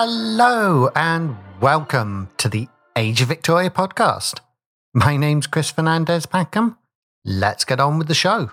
Hello and welcome to the Age of Victoria podcast. My name's Chris Fernandez Packham. Let's get on with the show.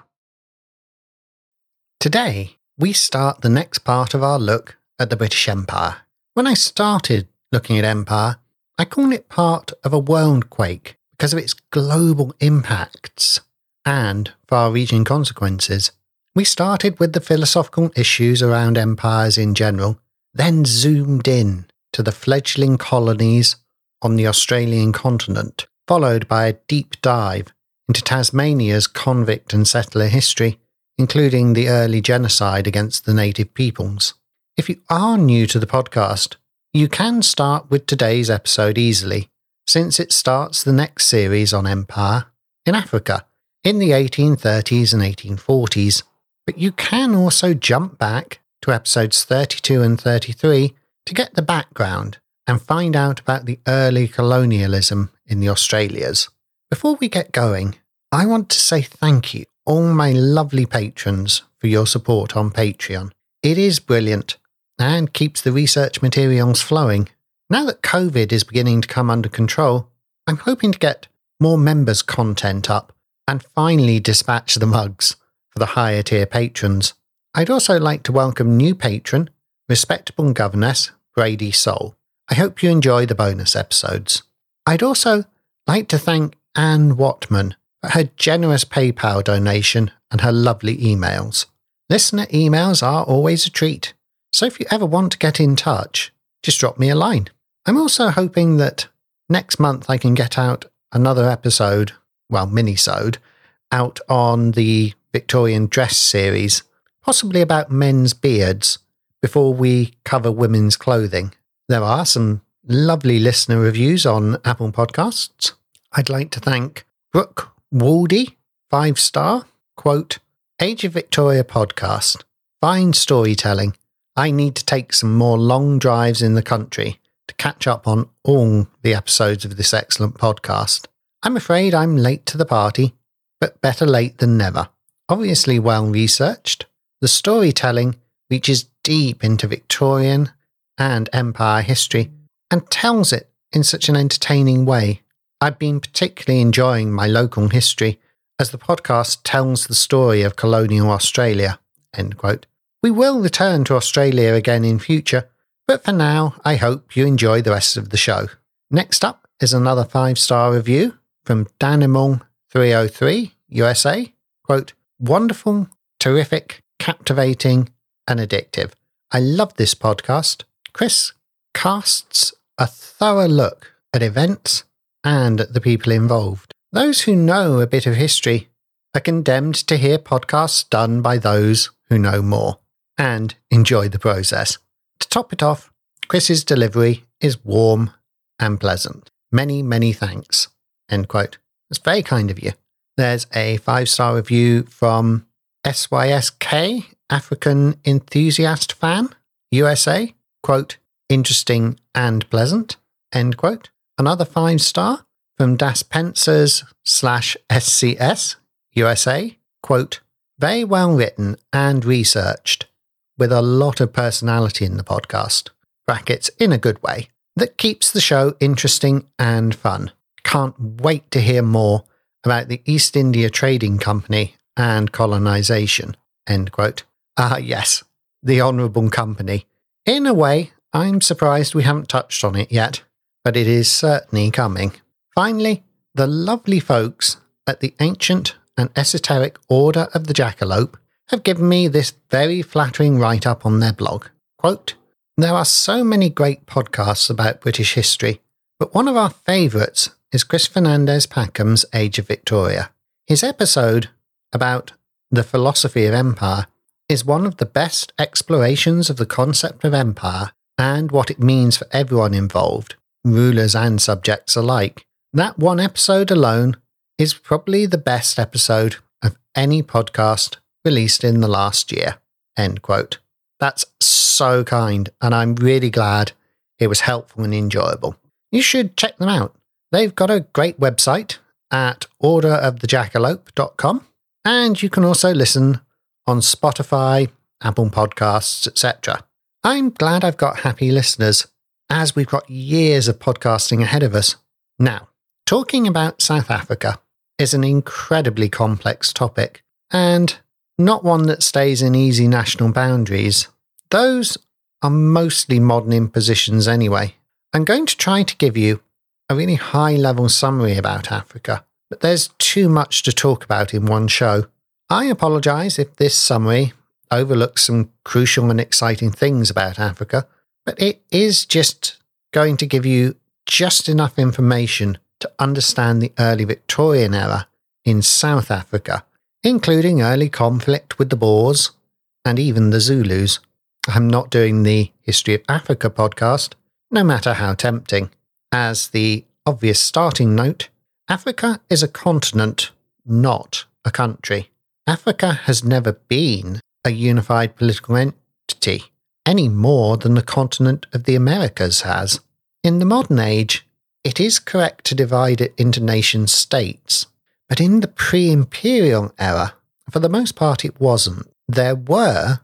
Today, we start the next part of our look at the British Empire. When I started looking at empire, I call it part of a world quake because of its global impacts and far reaching consequences. We started with the philosophical issues around empires in general then zoomed in to the fledgling colonies on the Australian continent, followed by a deep dive into Tasmania's convict and settler history, including the early genocide against the native peoples. If you are new to the podcast, you can start with today's episode easily, since it starts the next series on empire in Africa in the 1830s and 1840s. But you can also jump back to episodes 32 and 33 to get the background and find out about the early colonialism in the Australias. Before we get going, I want to say thank you, all my lovely patrons, for your support on Patreon. It is brilliant and keeps the research materials flowing. Now that COVID is beginning to come under control, I'm hoping to get more members' content up and finally dispatch the mugs for the higher tier patrons. I'd also like to welcome new patron, respectable governess Brady Soul. I hope you enjoy the bonus episodes. I'd also like to thank Anne Watman for her generous PayPal donation and her lovely emails. Listener emails are always a treat, so if you ever want to get in touch, just drop me a line. I'm also hoping that next month I can get out another episode, well, mini-sode, out on the Victorian dress series possibly about men's beards, before we cover women's clothing. There are some lovely listener reviews on Apple Podcasts. I'd like to thank Brooke Waldy, five star, quote, Age of Victoria podcast, fine storytelling. I need to take some more long drives in the country to catch up on all the episodes of this excellent podcast. I'm afraid I'm late to the party, but better late than never. Obviously well researched, the storytelling reaches deep into Victorian and Empire history and tells it in such an entertaining way. I've been particularly enjoying my local history as the podcast tells the story of colonial Australia. We will return to Australia again in future, but for now, I hope you enjoy the rest of the show. Next up is another five star review from Danimal303 USA. Quote, wonderful, terrific, captivating, and addictive. I love this podcast. Chris casts a thorough look at events and at the people involved. Those who know a bit of history are condemned to hear podcasts done by those who know more and enjoy the process. To top it off, Chris's delivery is warm and pleasant. Many, many thanks. End quote. It's very kind of you. There's a five star review from SYSK, African Enthusiast Fan, USA, quote, interesting and pleasant, end quote. Another five star from Das Pensers slash SCS, USA, quote, very well written and researched, with a lot of personality in the podcast, brackets in a good way, that keeps the show interesting and fun. Can't wait to hear more about the East India Trading Company and colonization. End quote. Ah, yes, the Honourable Company. In a way, I'm surprised we haven't touched on it yet, but it is certainly coming. Finally, the lovely folks at the ancient and esoteric Order of the Jackalope have given me this very flattering write up on their blog. Quote, there are so many great podcasts about British history, but one of our favourites is Chris Fernandez Packham's Age of Victoria. His episode about the philosophy of empire is one of the best explorations of the concept of empire and what it means for everyone involved, rulers and subjects alike. That one episode alone is probably the best episode of any podcast released in the last year. End quote. That's so kind, and I'm really glad it was helpful and enjoyable. You should check them out. They've got a great website at orderofthejackalope.com and you can also listen on Spotify, Apple Podcasts, etc. I'm glad I've got happy listeners, as we've got years of podcasting ahead of us. Now, talking about South Africa is an incredibly complex topic, and not one that stays in easy national boundaries. Those are mostly modern impositions anyway. I'm going to try to give you a really high level summary about Africa, but there's too much to talk about in one show. I apologise if this summary overlooks some crucial and exciting things about Africa, but it is just going to give you just enough information to understand the early Victorian era in South Africa, including early conflict with the Boers and even the Zulus. I'm not doing the History of Africa podcast, no matter how tempting. As the obvious starting note, Africa is a continent, not a country. Africa has never been a unified political entity any more than the continent of the Americas has. In the modern age, it is correct to divide it into nation states, but in the pre imperial era, for the most part, it wasn't. There were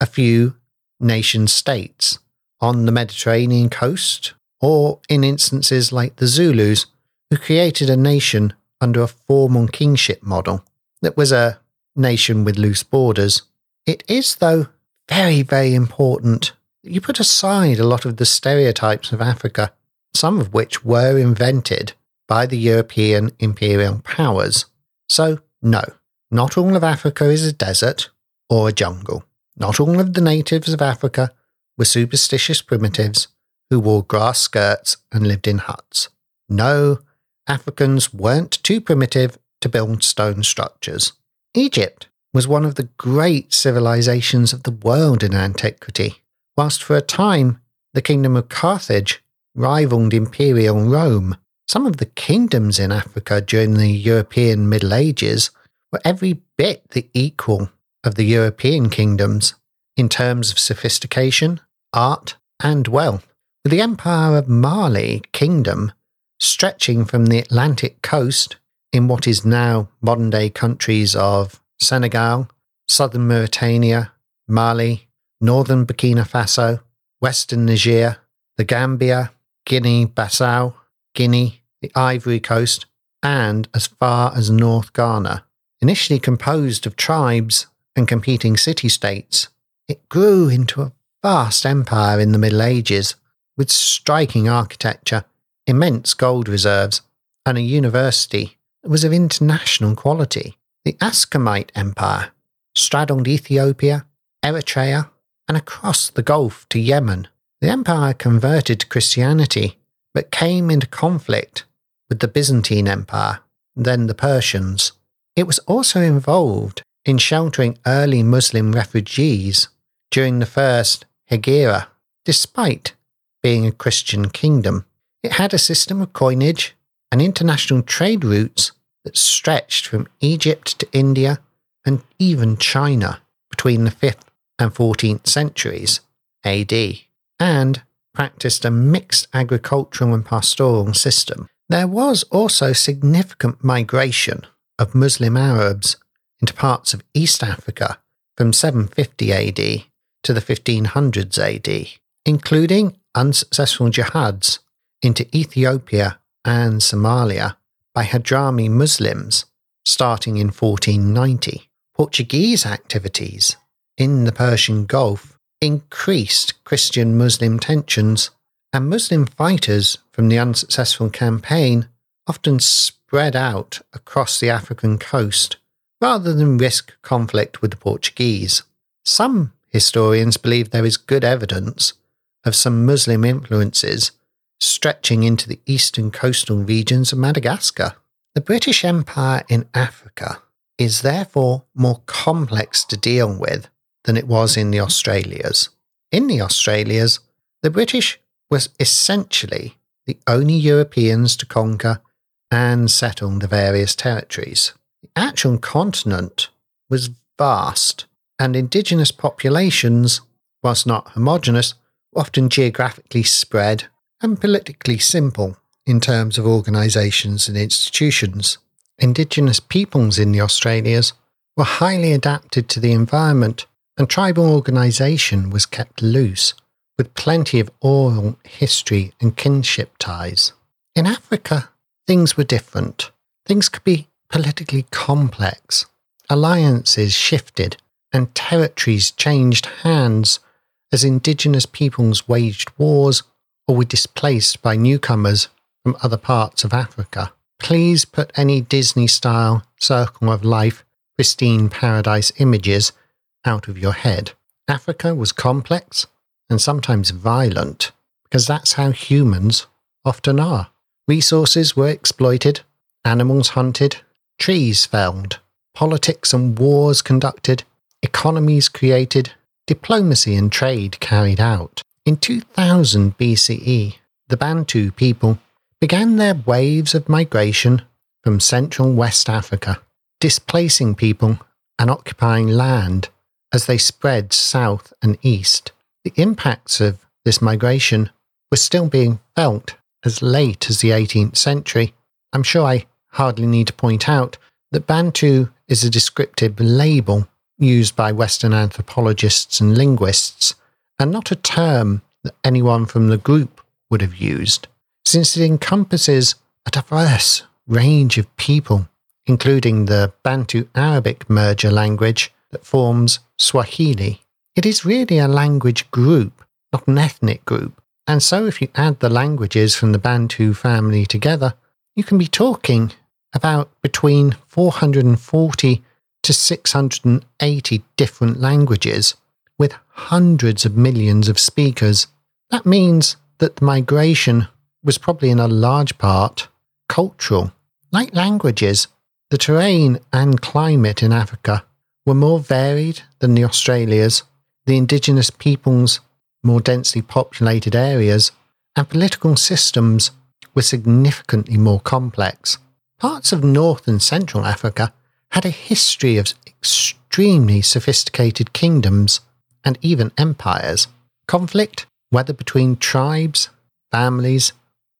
a few nation states on the Mediterranean coast, or in instances like the Zulus, who created a nation under a formal kingship model that was a nation with loose borders. It is, though, very, very important that you put aside a lot of the stereotypes of Africa, some of which were invented by the European imperial powers. So, no, not all of Africa is a desert or a jungle. Not all of the natives of Africa were superstitious primitives who wore grass skirts and lived in huts. No, Africans weren't too primitive to build stone structures. Egypt was one of the great civilizations of the world in antiquity, whilst for a time the kingdom of Carthage rivaled imperial Rome. Some of the kingdoms in Africa during the European Middle Ages were every bit the equal of the European kingdoms in terms of sophistication, art, and wealth, with the Empire of Mali Kingdom stretching from the Atlantic coast in what is now modern day countries of Senegal, southern Mauritania, Mali, northern Burkina Faso, western Niger, the Gambia, Guinea Bissau, Guinea, the Ivory Coast, and as far as North Ghana. Initially composed of tribes and competing city states, it grew into a vast empire in the Middle Ages with striking architecture, immense gold reserves, and a university that was of international quality. The Aksumite Empire straddled Ethiopia, Eritrea, and across the Gulf to Yemen. The empire converted to Christianity, but came into conflict with the Byzantine Empire, then the Persians. It was also involved in sheltering early Muslim refugees during the first Hegira, despite being a Christian kingdom. It had a system of coinage and international trade routes that stretched from Egypt to India and even China between the 5th and 14th centuries AD, and practiced a mixed agricultural and pastoral system. There was also significant migration of Muslim Arabs into parts of East Africa from 750 AD to the 1500s AD, including unsuccessful jihads into Ethiopia and Somalia by Hadrami Muslims starting in 1490. Portuguese activities in the Persian Gulf increased Christian Muslim tensions, and Muslim fighters from the unsuccessful campaign often spread out across the African coast rather than risk conflict with the Portuguese. Some historians believe there is good evidence of some Muslim influences stretching into the eastern coastal regions of Madagascar. The British Empire in Africa is therefore more complex to deal with than it was in the Australias. In the Australias, the British was essentially the only Europeans to conquer and settle the various territories. The actual continent was vast, and indigenous populations, whilst not homogenous, were often geographically spread and politically simple in terms of organisations and institutions. Indigenous peoples in the Australias were highly adapted to the environment, and tribal organisation was kept loose. with plenty of oral history and kinship ties. In Africa, things were different. Things could be politically complex. Alliances shifted and territories changed hands as indigenous peoples waged wars or were displaced by newcomers from other parts of Africa. Please put any Disney style circle of life, pristine paradise images out of your head. Africa was complex and sometimes violent because that's how humans often are. Resources were exploited, animals hunted, trees felled, politics and wars conducted, economies created, diplomacy and trade carried out. In 2000 BCE, the Bantu people began their waves of migration from Central West Africa, displacing people and occupying land as they spread south and east. The impacts of this migration were still being felt as late as the 18th century. I'm sure I hardly need to point out that Bantu is a descriptive label used by Western anthropologists and linguists, and not a term that anyone from the group would have used, since it encompasses a diverse range of people, including the Bantu Arabic merger language that forms Swahili. It is really a language group, not an ethnic group, and so if you add the languages from the Bantu family together, you can be talking about between 440 to 680 different languages with hundreds of millions of speakers. That means that the migration was probably in a large part cultural. Like languages, the terrain and climate in Africa were more varied than the Australias, the indigenous peoples, more densely populated areas, and political systems were significantly more complex. Parts of North and Central Africa had a history of extremely sophisticated kingdoms and even empires. Conflict, whether between tribes, families,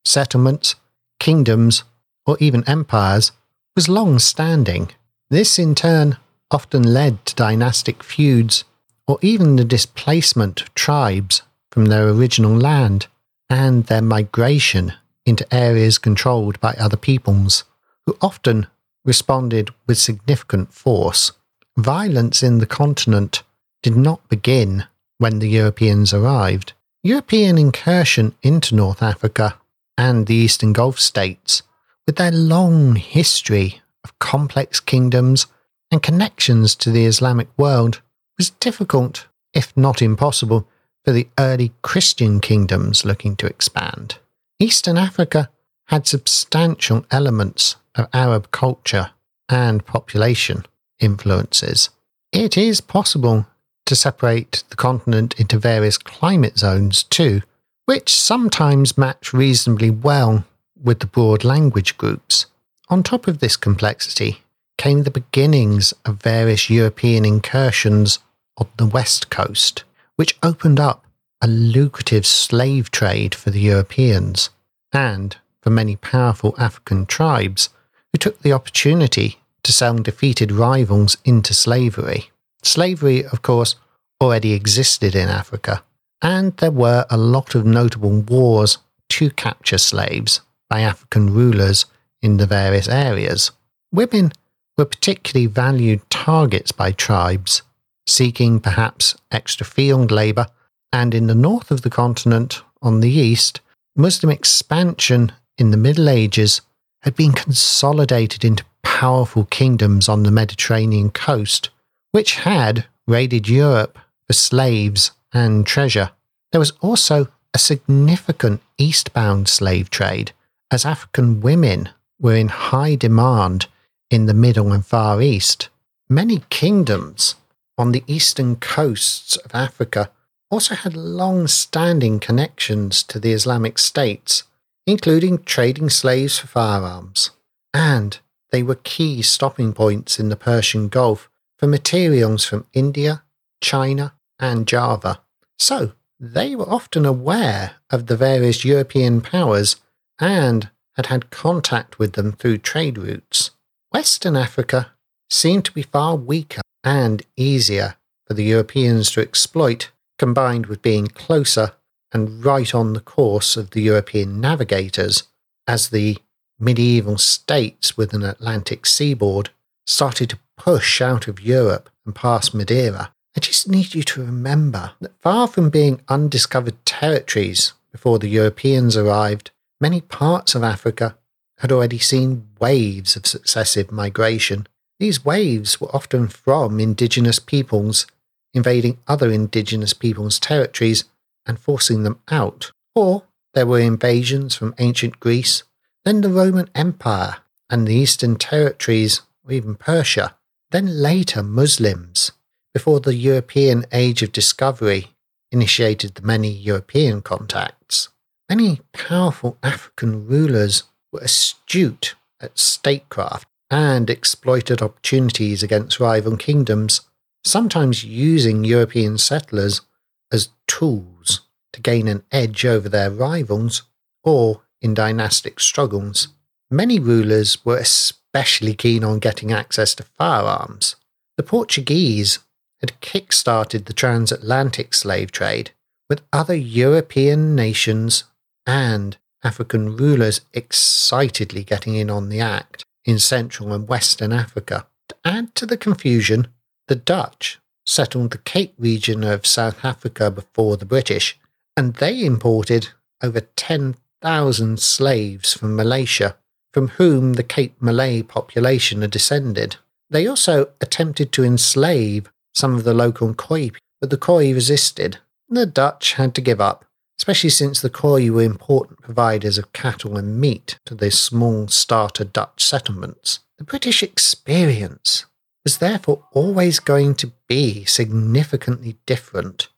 settlements, kingdoms, or even empires, was long standing. This in turn often led to dynastic feuds or even the displacement of tribes from their original land and their migration into areas controlled by other peoples, who often responded with significant force. Violence in the continent did not begin when the Europeans arrived. European incursion into North Africa and the Eastern Gulf states, with their long history of complex kingdoms and connections to the Islamic world, was difficult, if not impossible, for the early Christian kingdoms looking to expand. Eastern Africa had substantial elements of Arab culture and population influences. It is possible to separate the continent into various climate zones too, which sometimes match reasonably well with the broad language groups. On top of this complexity came the beginnings of various European incursions on the west coast, which opened up a lucrative slave trade for the Europeans and for many powerful African tribes who took the opportunity to sell defeated rivals into slavery. Slavery, of course, already existed in Africa, and there were a lot of notable wars to capture slaves by African rulers in the various areas. Women were particularly valued targets by tribes, seeking perhaps extra field labour, and in the north of the continent, on the east, Muslim expansion in the Middle Ages had been consolidated into powerful kingdoms on the Mediterranean coast, which had raided Europe for slaves and treasure. There was also a significant eastbound slave trade, as African women were in high demand in the Middle and Far East. Many kingdoms on the eastern coasts of Africa also had long standing connections to the Islamic states including trading slaves for firearms, and they were key stopping points in the Persian Gulf for materials from India, China, and Java. So, they were often aware of the various European powers and had had contact with them through trade routes. Western Africa seemed to be far weaker and easier for the Europeans to exploit, combined with being closer and right on the course of the European navigators as the medieval states with an Atlantic seaboard started to push out of Europe and past Madeira. I just need you to remember that far from being undiscovered territories before the Europeans arrived, many parts of Africa had already seen waves of successive migration. These waves were often from indigenous peoples invading other indigenous peoples' territories and forcing them out. Or there were invasions from ancient Greece, then the Roman Empire and the Eastern territories, or even Persia, then later Muslims, before the European age of discovery initiated the many European contacts. Many powerful African rulers were astute at statecraft and exploited opportunities against rival kingdoms, sometimes using European settlers as tools to gain an edge over their rivals or in dynastic struggles. Many rulers were especially keen on getting access to firearms. The Portuguese had kick started the transatlantic slave trade, with other European nations and African rulers excitedly getting in on the act in Central and Western Africa. To add to the confusion, the Dutch settled the Cape region of South Africa before the British, and they imported over 10,000 slaves from Malaysia, from whom the Cape Malay population are descended. They also attempted to enslave some of the local Khoi, but the Khoi resisted. The Dutch had to give up especially since the Khoi were important providers of cattle and meat to the small starter Dutch settlements. The British experience was therefore always going to be significantly different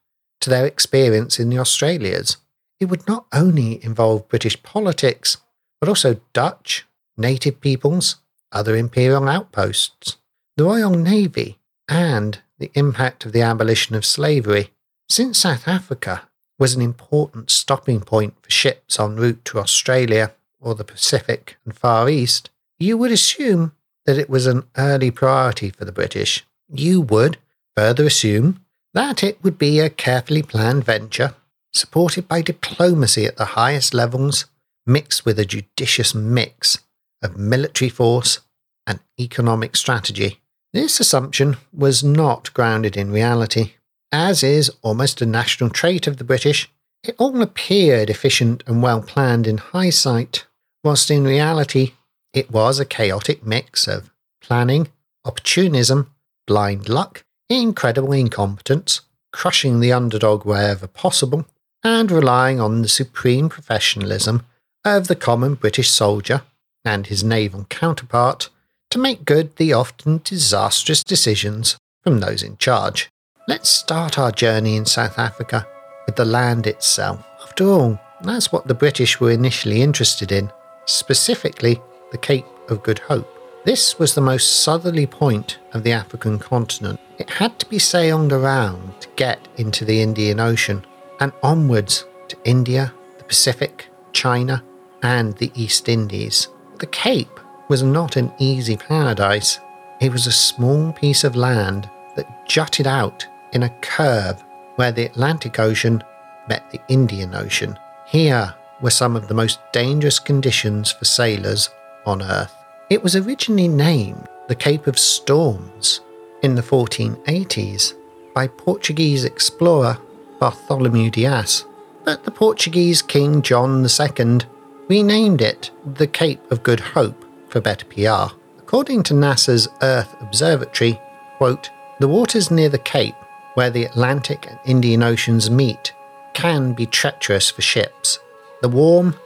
to their experience in the Australias. It would not only involve British politics, but also Dutch, native peoples, other imperial outposts, the Royal Navy, and the impact of the abolition of slavery. Since South Africa was an important stopping point for ships en route to Australia or the Pacific and Far East, you would assume that it was an early priority for the British. You would further assume that it would be a carefully planned venture, supported by diplomacy at the highest levels, mixed with a judicious mix of military force and economic strategy. This assumption was not grounded in reality as is almost a national trait of the British, it all appeared efficient and well planned in hindsight, whilst in reality it was a chaotic mix of planning, opportunism, blind luck, incredible incompetence, crushing the underdog wherever possible, and relying on the supreme professionalism of the common British soldier and his naval counterpart to make good the often disastrous decisions from those in charge. Let's start our journey in South Africa with the land itself. After all, that's what the British were initially interested in, specifically the Cape of Good Hope. This was the most southerly point of the African continent. It had to be sailed around to get into the Indian Ocean and onwards to India, the Pacific, China, and the East Indies. The Cape was not an easy paradise. It was a small piece of land that jutted out in a curve where the Atlantic Ocean met the Indian Ocean. Here were some of the most dangerous conditions for sailors on Earth. It was originally named the Cape of Storms in the 1480s by Portuguese explorer Bartholomew Dias, but the Portuguese King John II renamed it the Cape of Good Hope for better PR. According to NASA's Earth Observatory, quote, the waters near the Cape where the Atlantic and Indian Oceans meet, can be treacherous for ships. The warm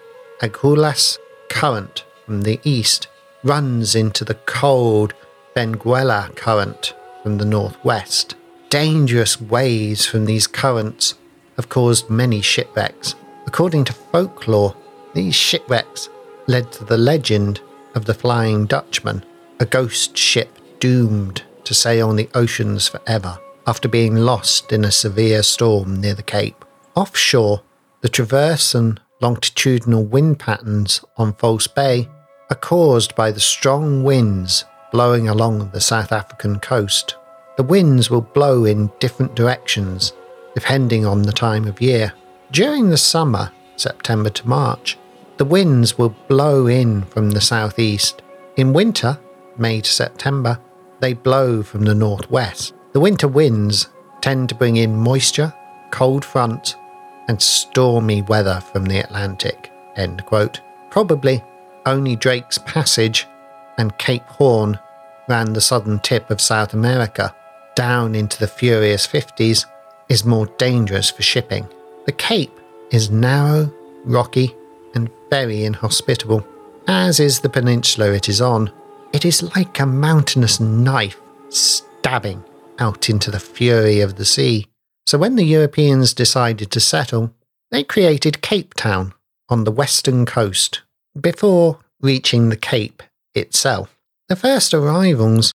Agulhas current from the east runs into the cold Benguela current from the northwest. Dangerous waves from these currents have caused many shipwrecks. According to folklore, these shipwrecks led to the legend of the Flying Dutchman, a ghost ship doomed to sail on the oceans forever after being lost in a severe storm near the Cape. Offshore, the transverse and longitudinal wind patterns on False Bay are caused by the strong winds blowing along the South African coast. The winds will blow in different directions depending on the time of year. During the summer, September to March, the winds will blow in from the southeast. In winter, May to September, they blow from the northwest. The winter winds tend to bring in moisture, cold front, and stormy weather from the Atlantic. End quote. Probably only Drake's Passage and Cape Horn ran the southern tip of South America down into the furious 50s is more dangerous for shipping. The Cape is narrow, rocky, and very inhospitable, as is the peninsula it is on. It is like a mountainous knife stabbing out into the fury of the sea. So when the Europeans decided to settle, they created Cape Town on the western coast before reaching the Cape itself. The first arrivals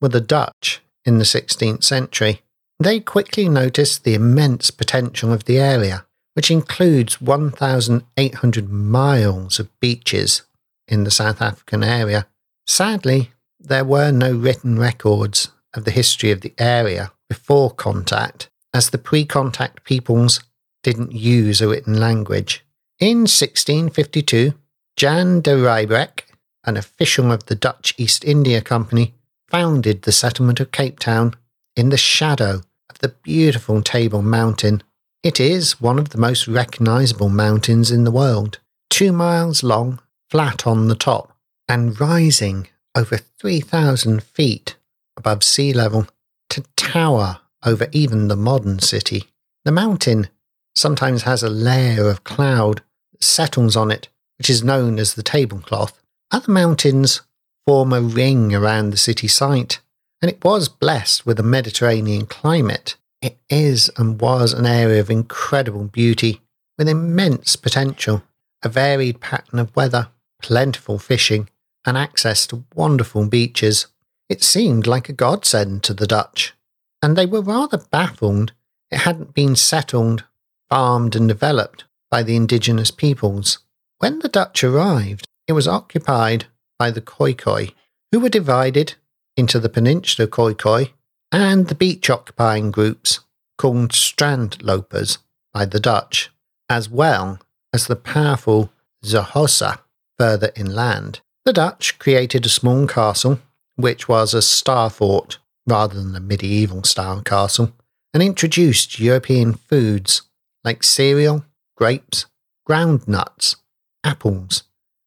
were the Dutch in the 16th century. They quickly noticed the immense potential of the area, which includes 1,800 miles of beaches in the South African area. Sadly, there were no written records of the history of the area before contact, as the pre contact peoples didn't use a written language. In 1652, Jan de Riebeeck, an official of the Dutch East India Company, founded the settlement of Cape Town in the shadow of the beautiful Table Mountain. It is one of the most recognizable mountains in the world, two miles long, flat on the top, and rising over 3,000 feet above sea level to tower over even the modern city. The mountain sometimes has a layer of cloud that settles on it, which is known as the tablecloth. Other mountains form a ring around the city site, and it was blessed with a Mediterranean climate. It is and was an area of incredible beauty, with immense potential, a varied pattern of weather, plentiful fishing, and access to wonderful beaches. It seemed like a godsend to the Dutch, and they were rather baffled it hadn't been settled, farmed, and developed by the indigenous peoples. When the Dutch arrived, it was occupied by the Khoikhoi, who were divided into the Peninsula Khoikhoi and the beach occupying groups called strandlopers by the Dutch, as well as the powerful Xhosa further inland. The Dutch created a small castle, which was a star fort rather than a medieval style castle, and introduced European foods like cereal, grapes, ground nuts, apples,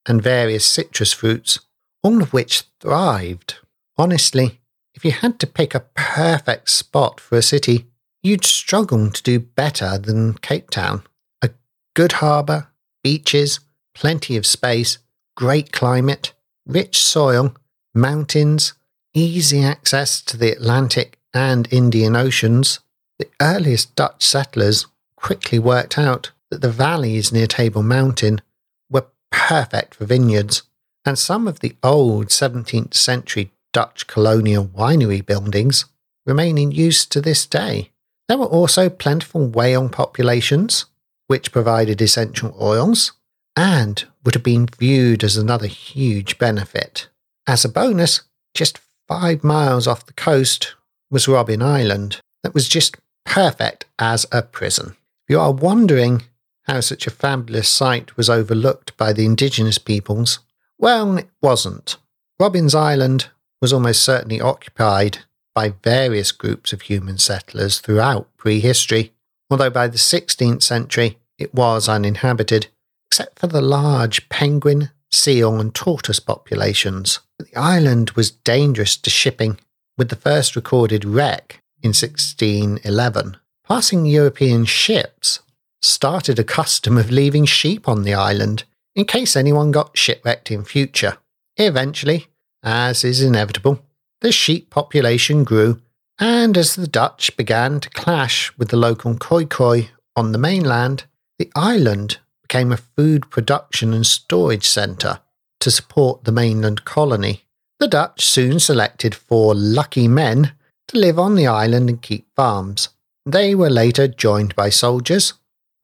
and various citrus fruits, all of which thrived. Honestly, if you had to pick a perfect spot for a city, you'd struggle to do better than Cape Town. A good harbour, beaches, plenty of space, great climate, rich soil, mountains, easy access to the Atlantic and Indian Oceans. The earliest Dutch settlers quickly worked out that the valleys near Table Mountain were perfect for vineyards, and some of the old 17th century Dutch colonial winery buildings remain in use to this day. There were also plentiful whale populations, which provided essential oils and would have been viewed as another huge benefit. As a bonus, just five miles off the coast was Robben Island, that was just perfect as a prison. If you are wondering how such a fabulous site was overlooked by the indigenous peoples? Well, it wasn't. Robben's Island was almost certainly occupied by various groups of human settlers throughout prehistory, although by the 16th century it was uninhabited, except for the large penguin, seal, and tortoise populations. The island was dangerous to shipping, with the first recorded wreck in 1611. Passing European ships started a custom of leaving sheep on the island in case anyone got shipwrecked in future. Eventually, as is inevitable, the sheep population grew, and as the Dutch began to clash with the local Khoikhoi on the mainland, the island became a food production and storage centre to support the mainland colony. The Dutch soon selected four lucky men to live on the island and keep farms. They were later joined by soldiers,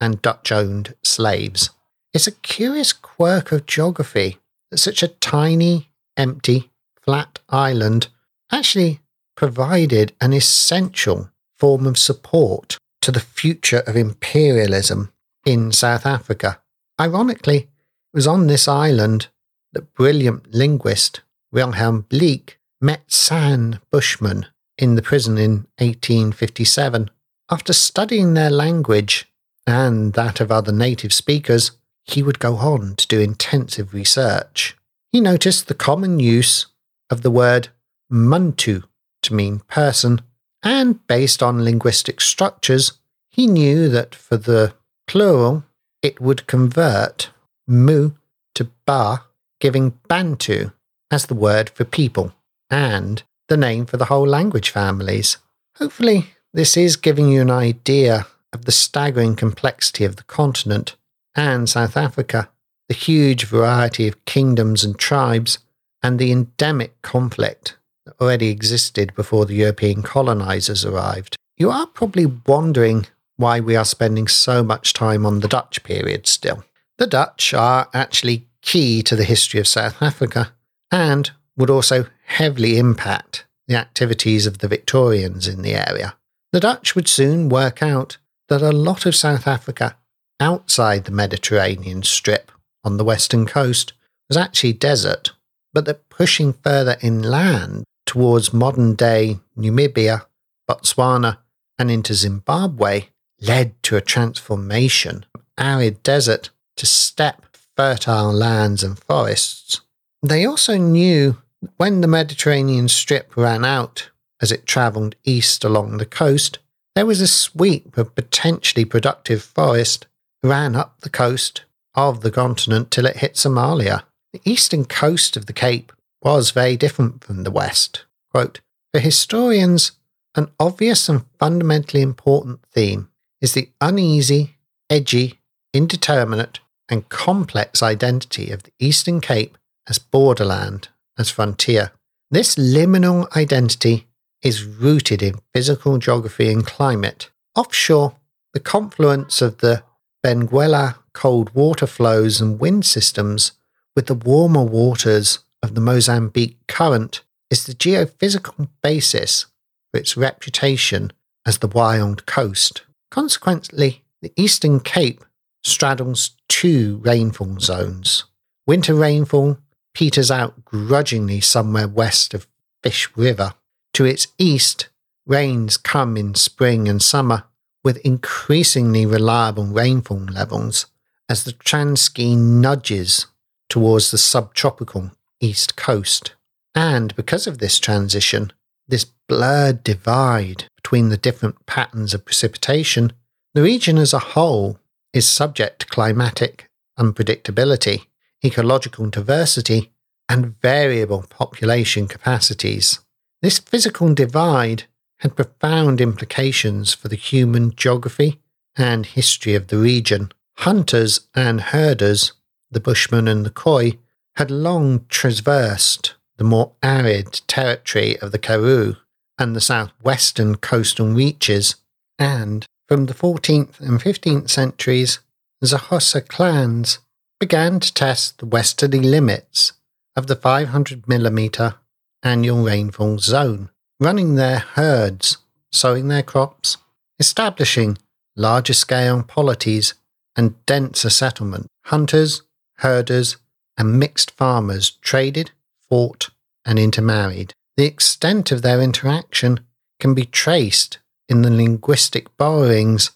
and Dutch owned slaves. It's a curious quirk of geography that such a tiny, empty, flat island actually provided an essential form of support to the future of imperialism. in South Africa. Ironically, it was on this island that brilliant linguist Wilhelm Bleek met San Bushman in the prison in 1857. After studying their language and that of other native speakers, he would go on to do intensive research. He noticed the common use of the word muntu to mean person, and based on linguistic structures, he knew that for the plural, it would convert mu to ba, giving Bantu as the word for people and the name for the whole language families. Hopefully, this is giving you an idea of the staggering complexity of the continent and South Africa, the huge variety of kingdoms and tribes, and the endemic conflict that already existed before the European colonizers arrived. You are probably wondering why we are spending so much time on the Dutch period still. The Dutch are actually key to the history of South Africa and would also heavily impact the activities of the Victorians in the area. The Dutch would soon work out that a lot of South Africa outside the Mediterranean strip on the western coast was actually desert, but that pushing further inland towards modern day Namibia, Botswana, and into Zimbabwe led to a transformation from arid desert to steppe, fertile lands, and forests. They also knew when the Mediterranean strip ran out as it travelled east along the coast, there was a sweep of potentially productive forest ran up the coast of the continent till it hit Somalia. The eastern coast of the Cape was very different from the west. Quote, For historians, an obvious and fundamentally important theme is the uneasy, edgy, indeterminate, and complex identity of the Eastern Cape as borderland, as frontier. This liminal identity is rooted in physical geography and climate. Offshore, the confluence of the Benguela cold water flows and wind systems with the warmer waters of the Mozambique current is the geophysical basis for its reputation as the wild coast. Consequently, the Eastern Cape straddles two rainfall zones. Winter rainfall peters out grudgingly somewhere west of Fish River. To its east, rains come in spring and summer with increasingly reliable rainfall levels as the Transkei nudges towards the subtropical east coast. And because of this transition, this blurred divide between the different patterns of precipitation, the region as a whole is subject to climatic unpredictability, ecological diversity, and variable population capacities. This physical divide had profound implications for the human geography and history of the region. Hunters and herders, the Bushmen and the Khoi, had long traversed the more arid territory of the Karoo and the southwestern coastal reaches, and from the 14th and 15th centuries, the Xhosa clans began to test the westerly limits of the 500 millimeter annual rainfall zone running their herds, sowing their crops, establishing larger scale polities and denser settlement. Hunters, herders, and mixed farmers traded, fought, and intermarried. The extent of their interaction can be traced in the linguistic borrowings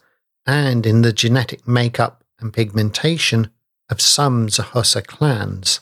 and in the genetic makeup and pigmentation of some Xhosa clans.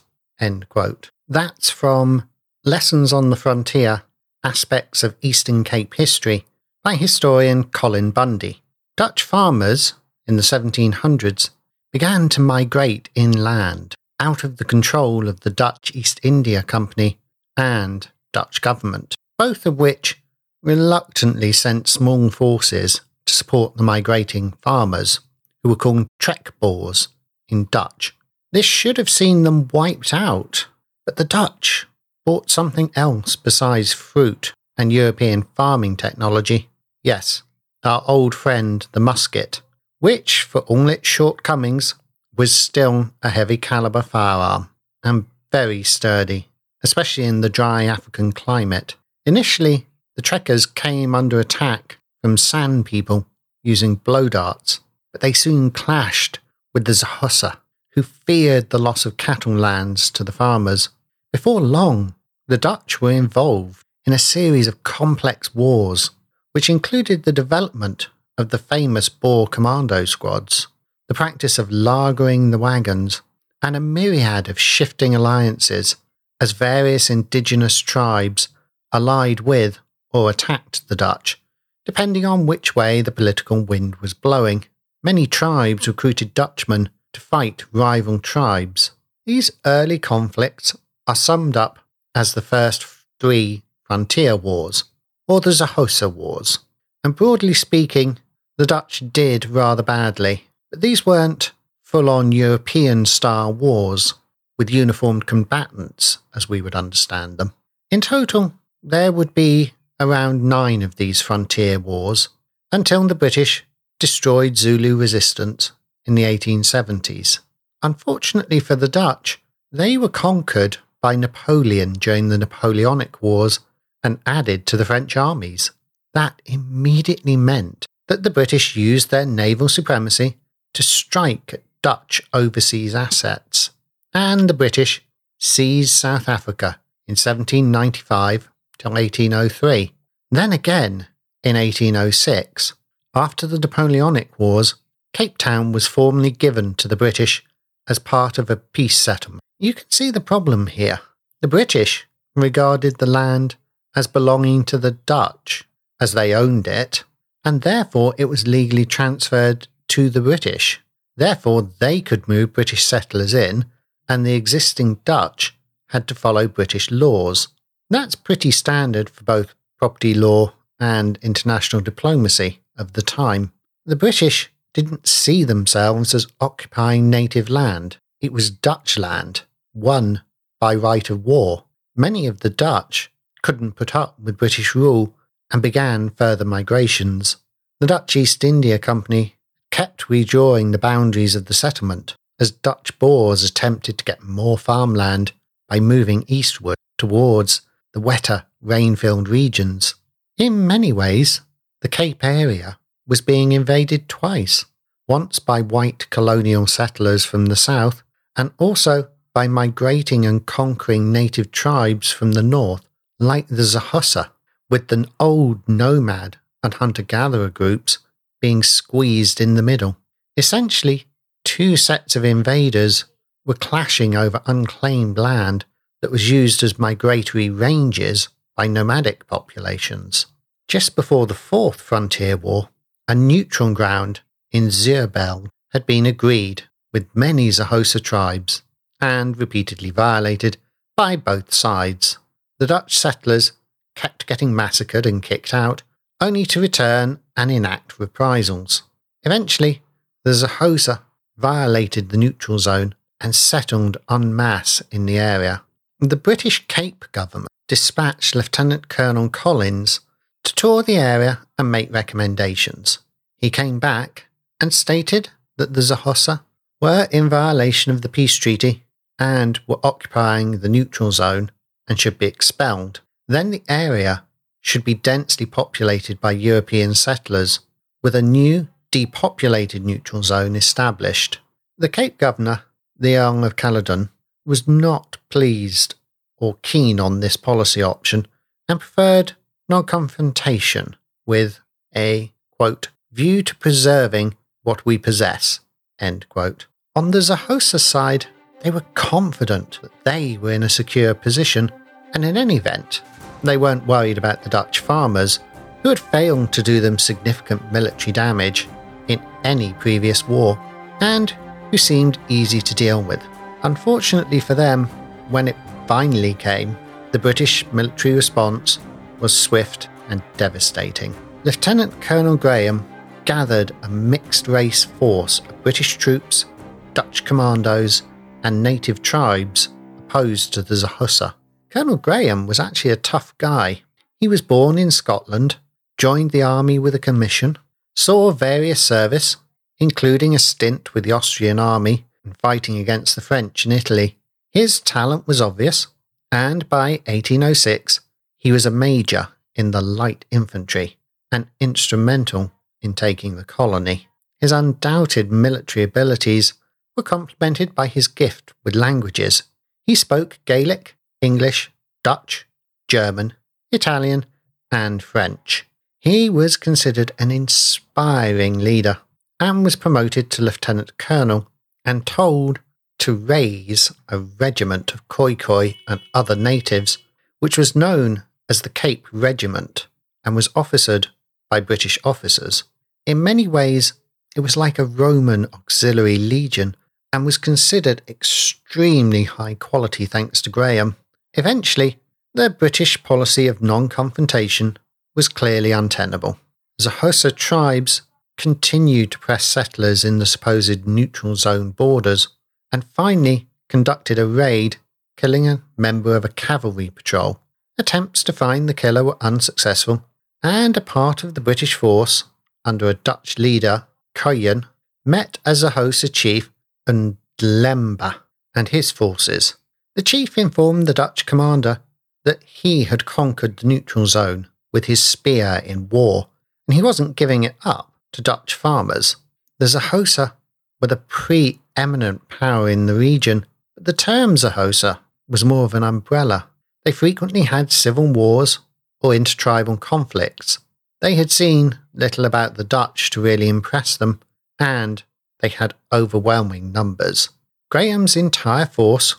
That's from Lessons on the Frontier Aspects of Eastern Cape History by historian Colin Bundy. Dutch farmers in the 1700s began to migrate inland out of the control of the Dutch East India Company and Dutch government, both of which reluctantly sent small forces to support the migrating farmers, who were called trekboers in Dutch. This should have seen them wiped out, but the Dutch bought something else besides fruit and European farming technology. Yes, our old friend the musket, which, for all its shortcomings, was still a heavy caliber firearm and very sturdy, especially in the dry African climate. Initially, the trekkers came under attack from San people using blow darts, but they soon clashed with the Xhosa, who feared the loss of cattle lands to the farmers. Before long, the Dutch were involved in a series of complex wars, which included the development of the famous Boer commando squads, the practice of lagering the wagons, and a myriad of shifting alliances as various indigenous tribes allied with or attacked the Dutch, depending on which way the political wind was blowing. Many tribes recruited Dutchmen to fight rival tribes. These early conflicts are summed up as the first three frontier wars, or the Xhosa Wars. And broadly speaking, the Dutch did rather badly, but these weren't full on European style wars with uniformed combatants as we would understand them. In total, there would be around nine of these frontier wars until the British destroyed Zulu resistance in the 1870s. Unfortunately for the Dutch, they were conquered by Napoleon during the Napoleonic Wars and added to the French armies. That immediately meant that the British used their naval supremacy to strike at Dutch overseas assets, and the British seized South Africa in 1795 till 1803. Then again, in 1806, after the Napoleonic Wars, Cape Town was formally given to the British as part of a peace settlement. You can see the problem here. The British regarded the land as belonging to the Dutch, as they owned it, and therefore it was legally transferred to the British. Therefore, they could move British settlers in, and the existing Dutch had to follow British laws. That's pretty standard for both property law and international diplomacy of the time. The British didn't see themselves as occupying native land. It was Dutch land, won by right of war. Many of the Dutch couldn't put up with British rule and began further migrations. The Dutch East India Company kept redrawing the boundaries of the settlement as Dutch Boers attempted to get more farmland by moving eastward towards the wetter, rain filled regions. In many ways, the Cape area was being invaded twice once by white colonial settlers from the south, and also by migrating and conquering native tribes from the north, like the Xhosa with the old nomad and hunter gatherer groups being squeezed in the middle. Essentially, two sets of invaders were clashing over unclaimed land that was used as migratory ranges by nomadic populations. Just before the Fourth Frontier War, a neutral ground in Zuurveld had been agreed with many Xhosa tribes and repeatedly violated by both sides. The Dutch settlers kept getting massacred and kicked out, only to return and enact reprisals. Eventually, the Xhosa violated the neutral zone and settled en masse in the area. The British Cape government dispatched Lieutenant Colonel Collins to tour the area and make recommendations. He came back and stated that the Xhosa were in violation of the peace treaty and were occupying the neutral zone and should be expelled. Then the area should be densely populated by European settlers, with a new depopulated neutral zone established. The Cape Governor, the Earl of Caledon, was not pleased or keen on this policy option and preferred non confrontation with a quote, view to preserving what we possess. End quote. On the Xhosa side, they were confident that they were in a secure position, and in any event, they weren't worried about the Dutch farmers, who had failed to do them significant military damage in any previous war, and who seemed easy to deal with. Unfortunately for them, when it finally came, the British military response was swift and devastating. Lieutenant Colonel Graham gathered a mixed race force of British troops, Dutch commandos, and native tribes opposed to the Xhosa. Colonel Graham was actually a tough guy. He was born in Scotland, joined the army with a commission, saw various service, including a stint with the Austrian army and fighting against the French in Italy. His talent was obvious, and by 1806 he was a major in the light infantry and instrumental in taking the colony. His undoubted military abilities were complemented by his gift with languages. He spoke Gaelic, English, Dutch, German, Italian, and French. He was considered an inspiring leader and was promoted to lieutenant colonel and told to raise a regiment of Khoikhoi and other natives, which was known as the Cape Regiment and was officered by British officers. In many ways, it was like a Roman auxiliary legion and was considered extremely high quality thanks to Graham. Eventually, the British policy of non confrontation was clearly untenable. The Xhosa tribes continued to press settlers in the supposed neutral zone borders and finally conducted a raid, killing a member of a cavalry patrol. Attempts to find the killer were unsuccessful, and a part of the British force, under a Dutch leader, Koyen, met as a chief Ndlambe and his forces. The chief informed the Dutch commander that he had conquered the neutral zone with his spear in war, and he wasn't giving it up to Dutch farmers. The Xhosa were the preeminent power in the region, but the term Xhosa was more of an umbrella. They frequently had civil wars or intertribal conflicts. They had seen little about the Dutch to really impress them, and they had overwhelming numbers. Graham's entire force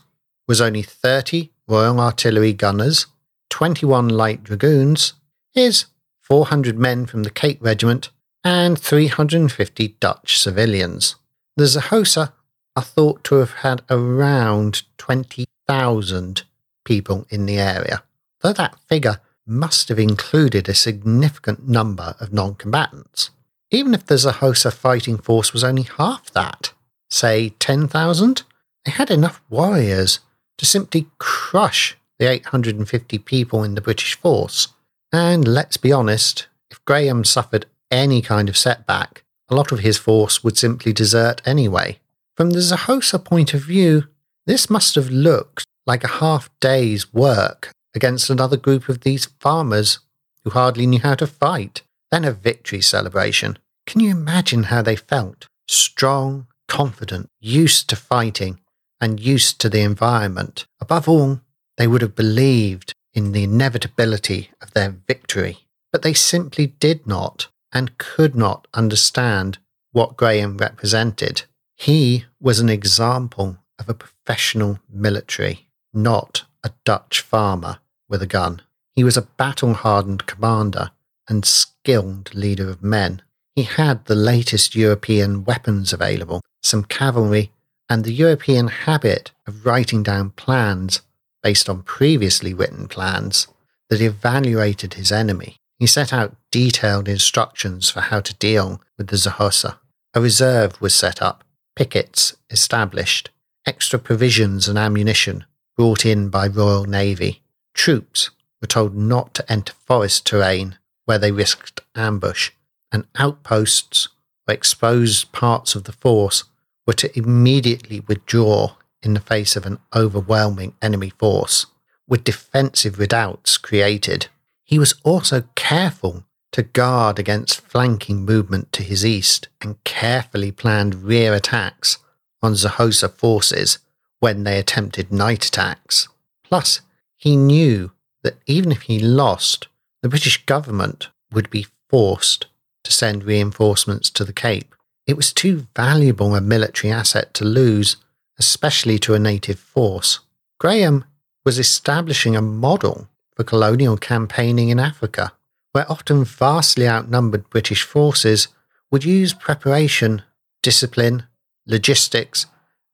was only 30 Royal Artillery gunners, 21 Light Dragoons, his 400 men from the Cape Regiment, and 350 Dutch civilians. The Xhosa are thought to have had around 20,000 people in the area, though that figure must have included a significant number of non combatants. Even if the Xhosa fighting force was only half that, say 10,000, they had enough warriors to simply crush the 850 people in the British force. And let's be honest, if Graham suffered any kind of setback, a lot of his force would simply desert anyway. From the Xhosa point of view, this must have looked like a half day's work against another group of these farmers who hardly knew how to fight, then a victory celebration. Can you imagine how they felt? Strong, confident, used to fighting, and used to the environment. Above all, they would have believed in the inevitability of their victory, but they simply did not and could not understand what Graham represented. He was an example of a professional military, not a Dutch farmer with a gun. He was a battle hardened commander and skilled leader of men. He had the latest European weapons available, some cavalry, and the European habit of writing down plans based on previously written plans that evaluated his enemy. He set out detailed instructions for how to deal with the Xhosa. A reserve was set up, pickets established, extra provisions and ammunition brought in by Royal Navy. Troops were told not to enter forest terrain where they risked ambush, and outposts or exposed parts of the force were to immediately withdraw in the face of an overwhelming enemy force, with defensive redoubts created. He was also careful to guard against flanking movement to his east and carefully planned rear attacks on Xhosa forces when they attempted night attacks. Plus, he knew that even if he lost, the British government would be forced to send reinforcements to the Cape. It was too valuable a military asset to lose, especially to a native force. Graham was establishing a model for colonial campaigning in Africa, where often vastly outnumbered British forces would use preparation, discipline, logistics,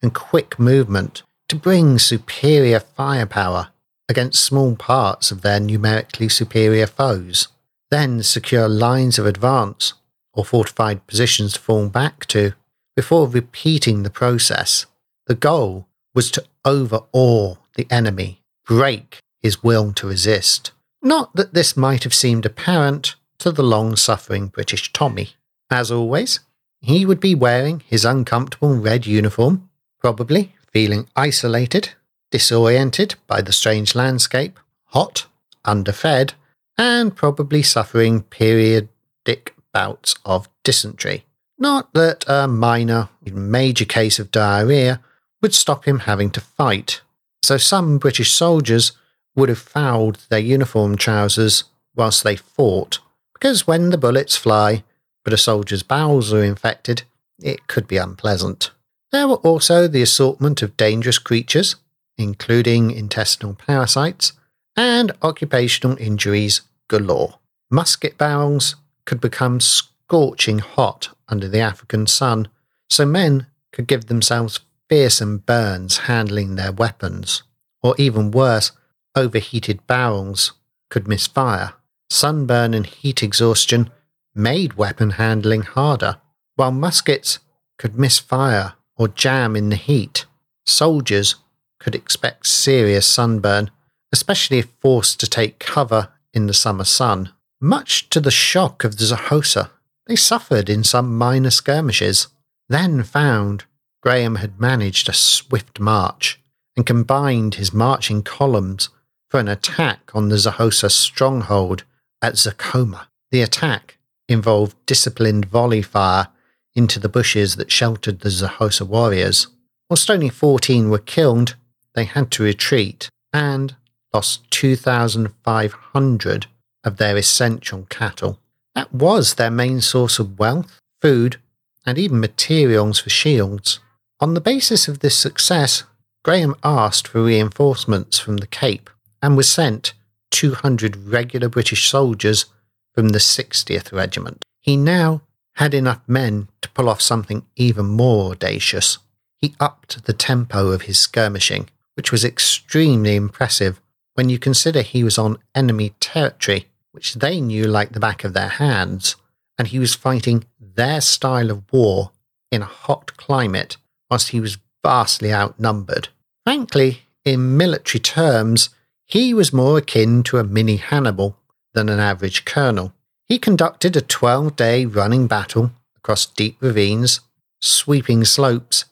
and quick movement to bring superior firepower against small parts of their numerically superior foes, then secure lines of advance or fortified positions to fall back to before repeating the process. The goal was to overawe the enemy, break his will to resist. Not that this might have seemed apparent to the long suffering British Tommy. As always, he would be wearing his uncomfortable red uniform, probably feeling isolated, disoriented by the strange landscape, hot, underfed, and probably suffering periodic bouts of dysentery. Not that a minor, major case of diarrhea would stop him having to fight. So some British soldiers would have fouled their uniform trousers whilst they fought, because when the bullets fly, but a soldier's bowels are infected, it could be unpleasant. There were also the assortment of dangerous creatures, including intestinal parasites, and occupational injuries galore. Musket barrels could become scorching hot under the African sun, so men could give themselves fearsome burns handling their weapons. Or even worse, overheated barrels could misfire. Sunburn and heat exhaustion made weapon handling harder, while muskets could misfire or jam in the heat. Soldiers could expect serious sunburn, especially if forced to take cover in the summer sun. Much to the shock of the Xhosa, they suffered in some minor skirmishes, then found Graham had managed a swift march and combined his marching columns for an attack on the Xhosa stronghold at Zokoma. The attack involved disciplined volley fire into the bushes that sheltered the Xhosa warriors. Whilst only 14 were killed, they had to retreat and lost 2,500 of their essential cattle. That was their main source of wealth, food, and even materials for shields. On the basis of this success, Graham asked for reinforcements from the Cape and was sent 200 regular British soldiers from the 60th Regiment. He now had enough men to pull off something even more audacious. He upped the tempo of his skirmishing, which was extremely impressive when you consider he was on enemy territory, which they knew like the back of their hands, and he was fighting their style of war in a hot climate whilst he was vastly outnumbered. Frankly, in military terms, he was more akin to a mini Hannibal than an average colonel. He conducted a 12 day running battle across deep ravines, sweeping slopes,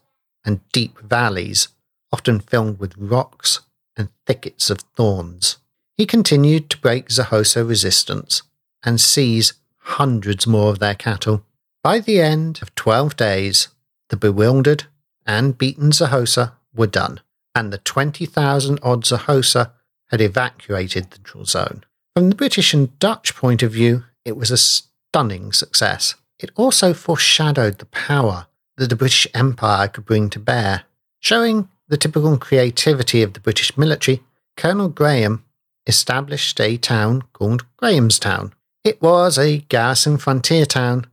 and deep valleys, often filled with rocks and thickets of thorns. He continued to break Xhosa resistance and seize hundreds more of their cattle. By the end of 12 days, the bewildered and beaten Xhosa were done, and the 20,000 odd Xhosa had evacuated the neutral zone. From the British and Dutch point of view, it was a stunning success. It also foreshadowed the power that the British Empire could bring to bear. Showing the typical creativity of the British military, Colonel Graham established a town called Grahamstown. It was a garrison frontier town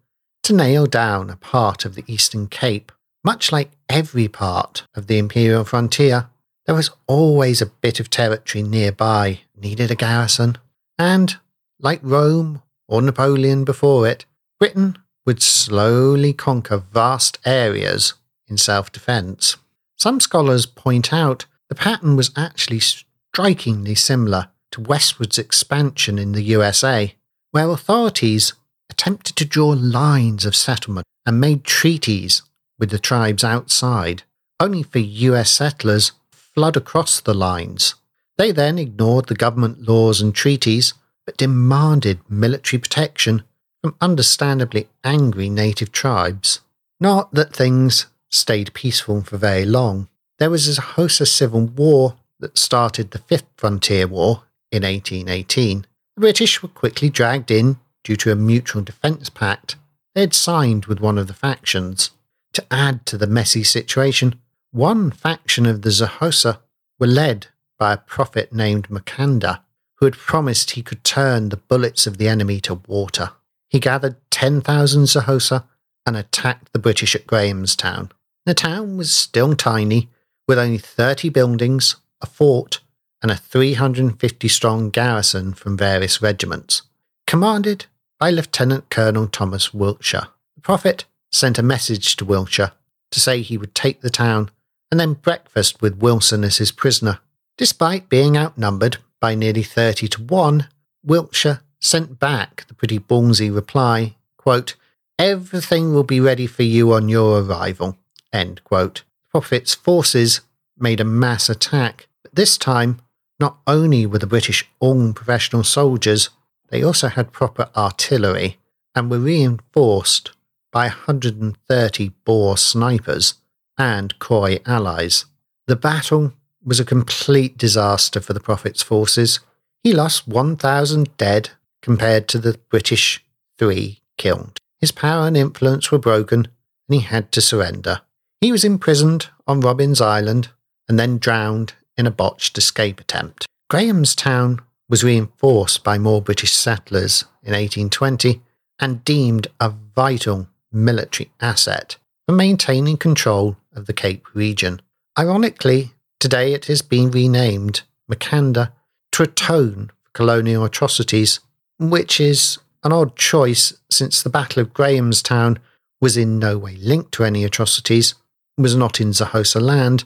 to nail down a part of the Eastern Cape. Much like every part of the imperial frontier, there was always a bit of territory nearby needed a garrison. And, like Rome or Napoleon before it, Britain would slowly conquer vast areas in self defence. Some scholars point out the pattern was actually strikingly similar to westwards expansion in the USA, where authorities attempted to draw lines of settlement and made treaties with the tribes outside, only for US settlers flood across the lines. They then ignored the government laws and treaties, but demanded military protection from understandably angry native tribes. Not that things stayed peaceful for very long. There was a Xhosa civil war that started the Fifth Frontier War in 1818. The British were quickly dragged in due to a mutual defence pact they had signed with one of the factions. To add to the messy situation, one faction of the Xhosa were led by a prophet named Makhanda, who had promised he could turn the bullets of the enemy to water. He gathered 10,000 Xhosa and attacked the British at Grahamstown. The town was still tiny, with only 30 buildings, a fort, and a 350 strong garrison from various regiments, commanded by Lieutenant Colonel Thomas Wiltshire. The prophet sent a message to Wiltshire to say he would take the town and then breakfast with Wilson as his prisoner. Despite being outnumbered by nearly 30 to 1, Wiltshire sent back the pretty ballsy reply, quote, Everything will be ready for you on your arrival. End quote. Prophet's forces made a mass attack, but this time, not only were the British all professional soldiers, they also had proper artillery and were reinforced by 130 Boer snipers and Khoi allies. The battle was a complete disaster for the Prophet's forces. He lost 1,000 dead compared to the British three killed. His power and influence were broken, and he had to surrender. He was imprisoned on Robben's Island and then drowned in a botched escape attempt. Grahamstown was reinforced by more British settlers in 1820 and deemed a vital military asset for maintaining control of the Cape region. Ironically, today it has been renamed Makhanda to atone for colonial atrocities, which is an odd choice since the Battle of Grahamstown was in no way linked to any atrocities, was not in Xhosa land,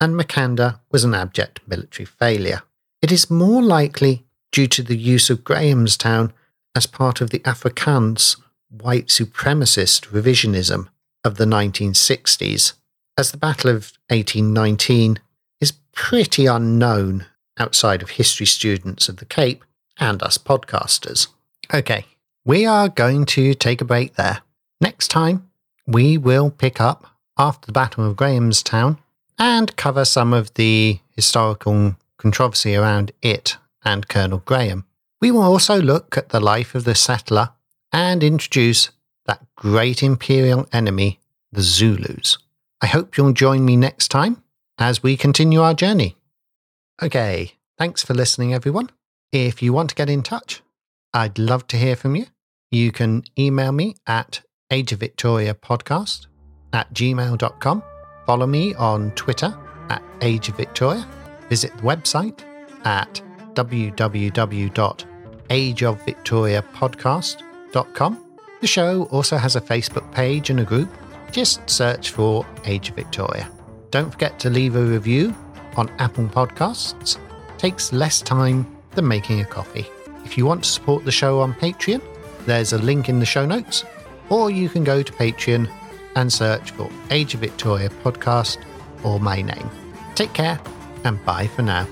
and Makhanda was an abject military failure. It is more likely due to the use of Grahamstown as part of the Afrikaans white supremacist revisionism of the 1960s, as the Battle of 1819 is pretty unknown outside of history students of the Cape and us podcasters. Okay, we are going to take a break there. Next time, we will pick up after the Battle of Grahamstown and cover some of the historical controversy around it and Colonel Graham. We will also look at the life of the settler and introduce that great imperial enemy, the Zulus. I hope you'll join me next time as we continue our journey. Okay, thanks for listening, everyone. If you want to get in touch, I'd love to hear from you. You can email me at ageofvictoriapodcast at gmail.com. Follow me on Twitter at Age of Victoria. Visit the website at www.ageofvictoriapodcast.com. The show also has a Facebook page and a group. Just search for Age of Victoria. Don't forget to leave a review on Apple Podcasts. It takes less time than making a coffee. If you want to support the show on Patreon, there's a link in the show notes, or you can go to Patreon and search for Age of Victoria podcast or my name. Take care and bye for now.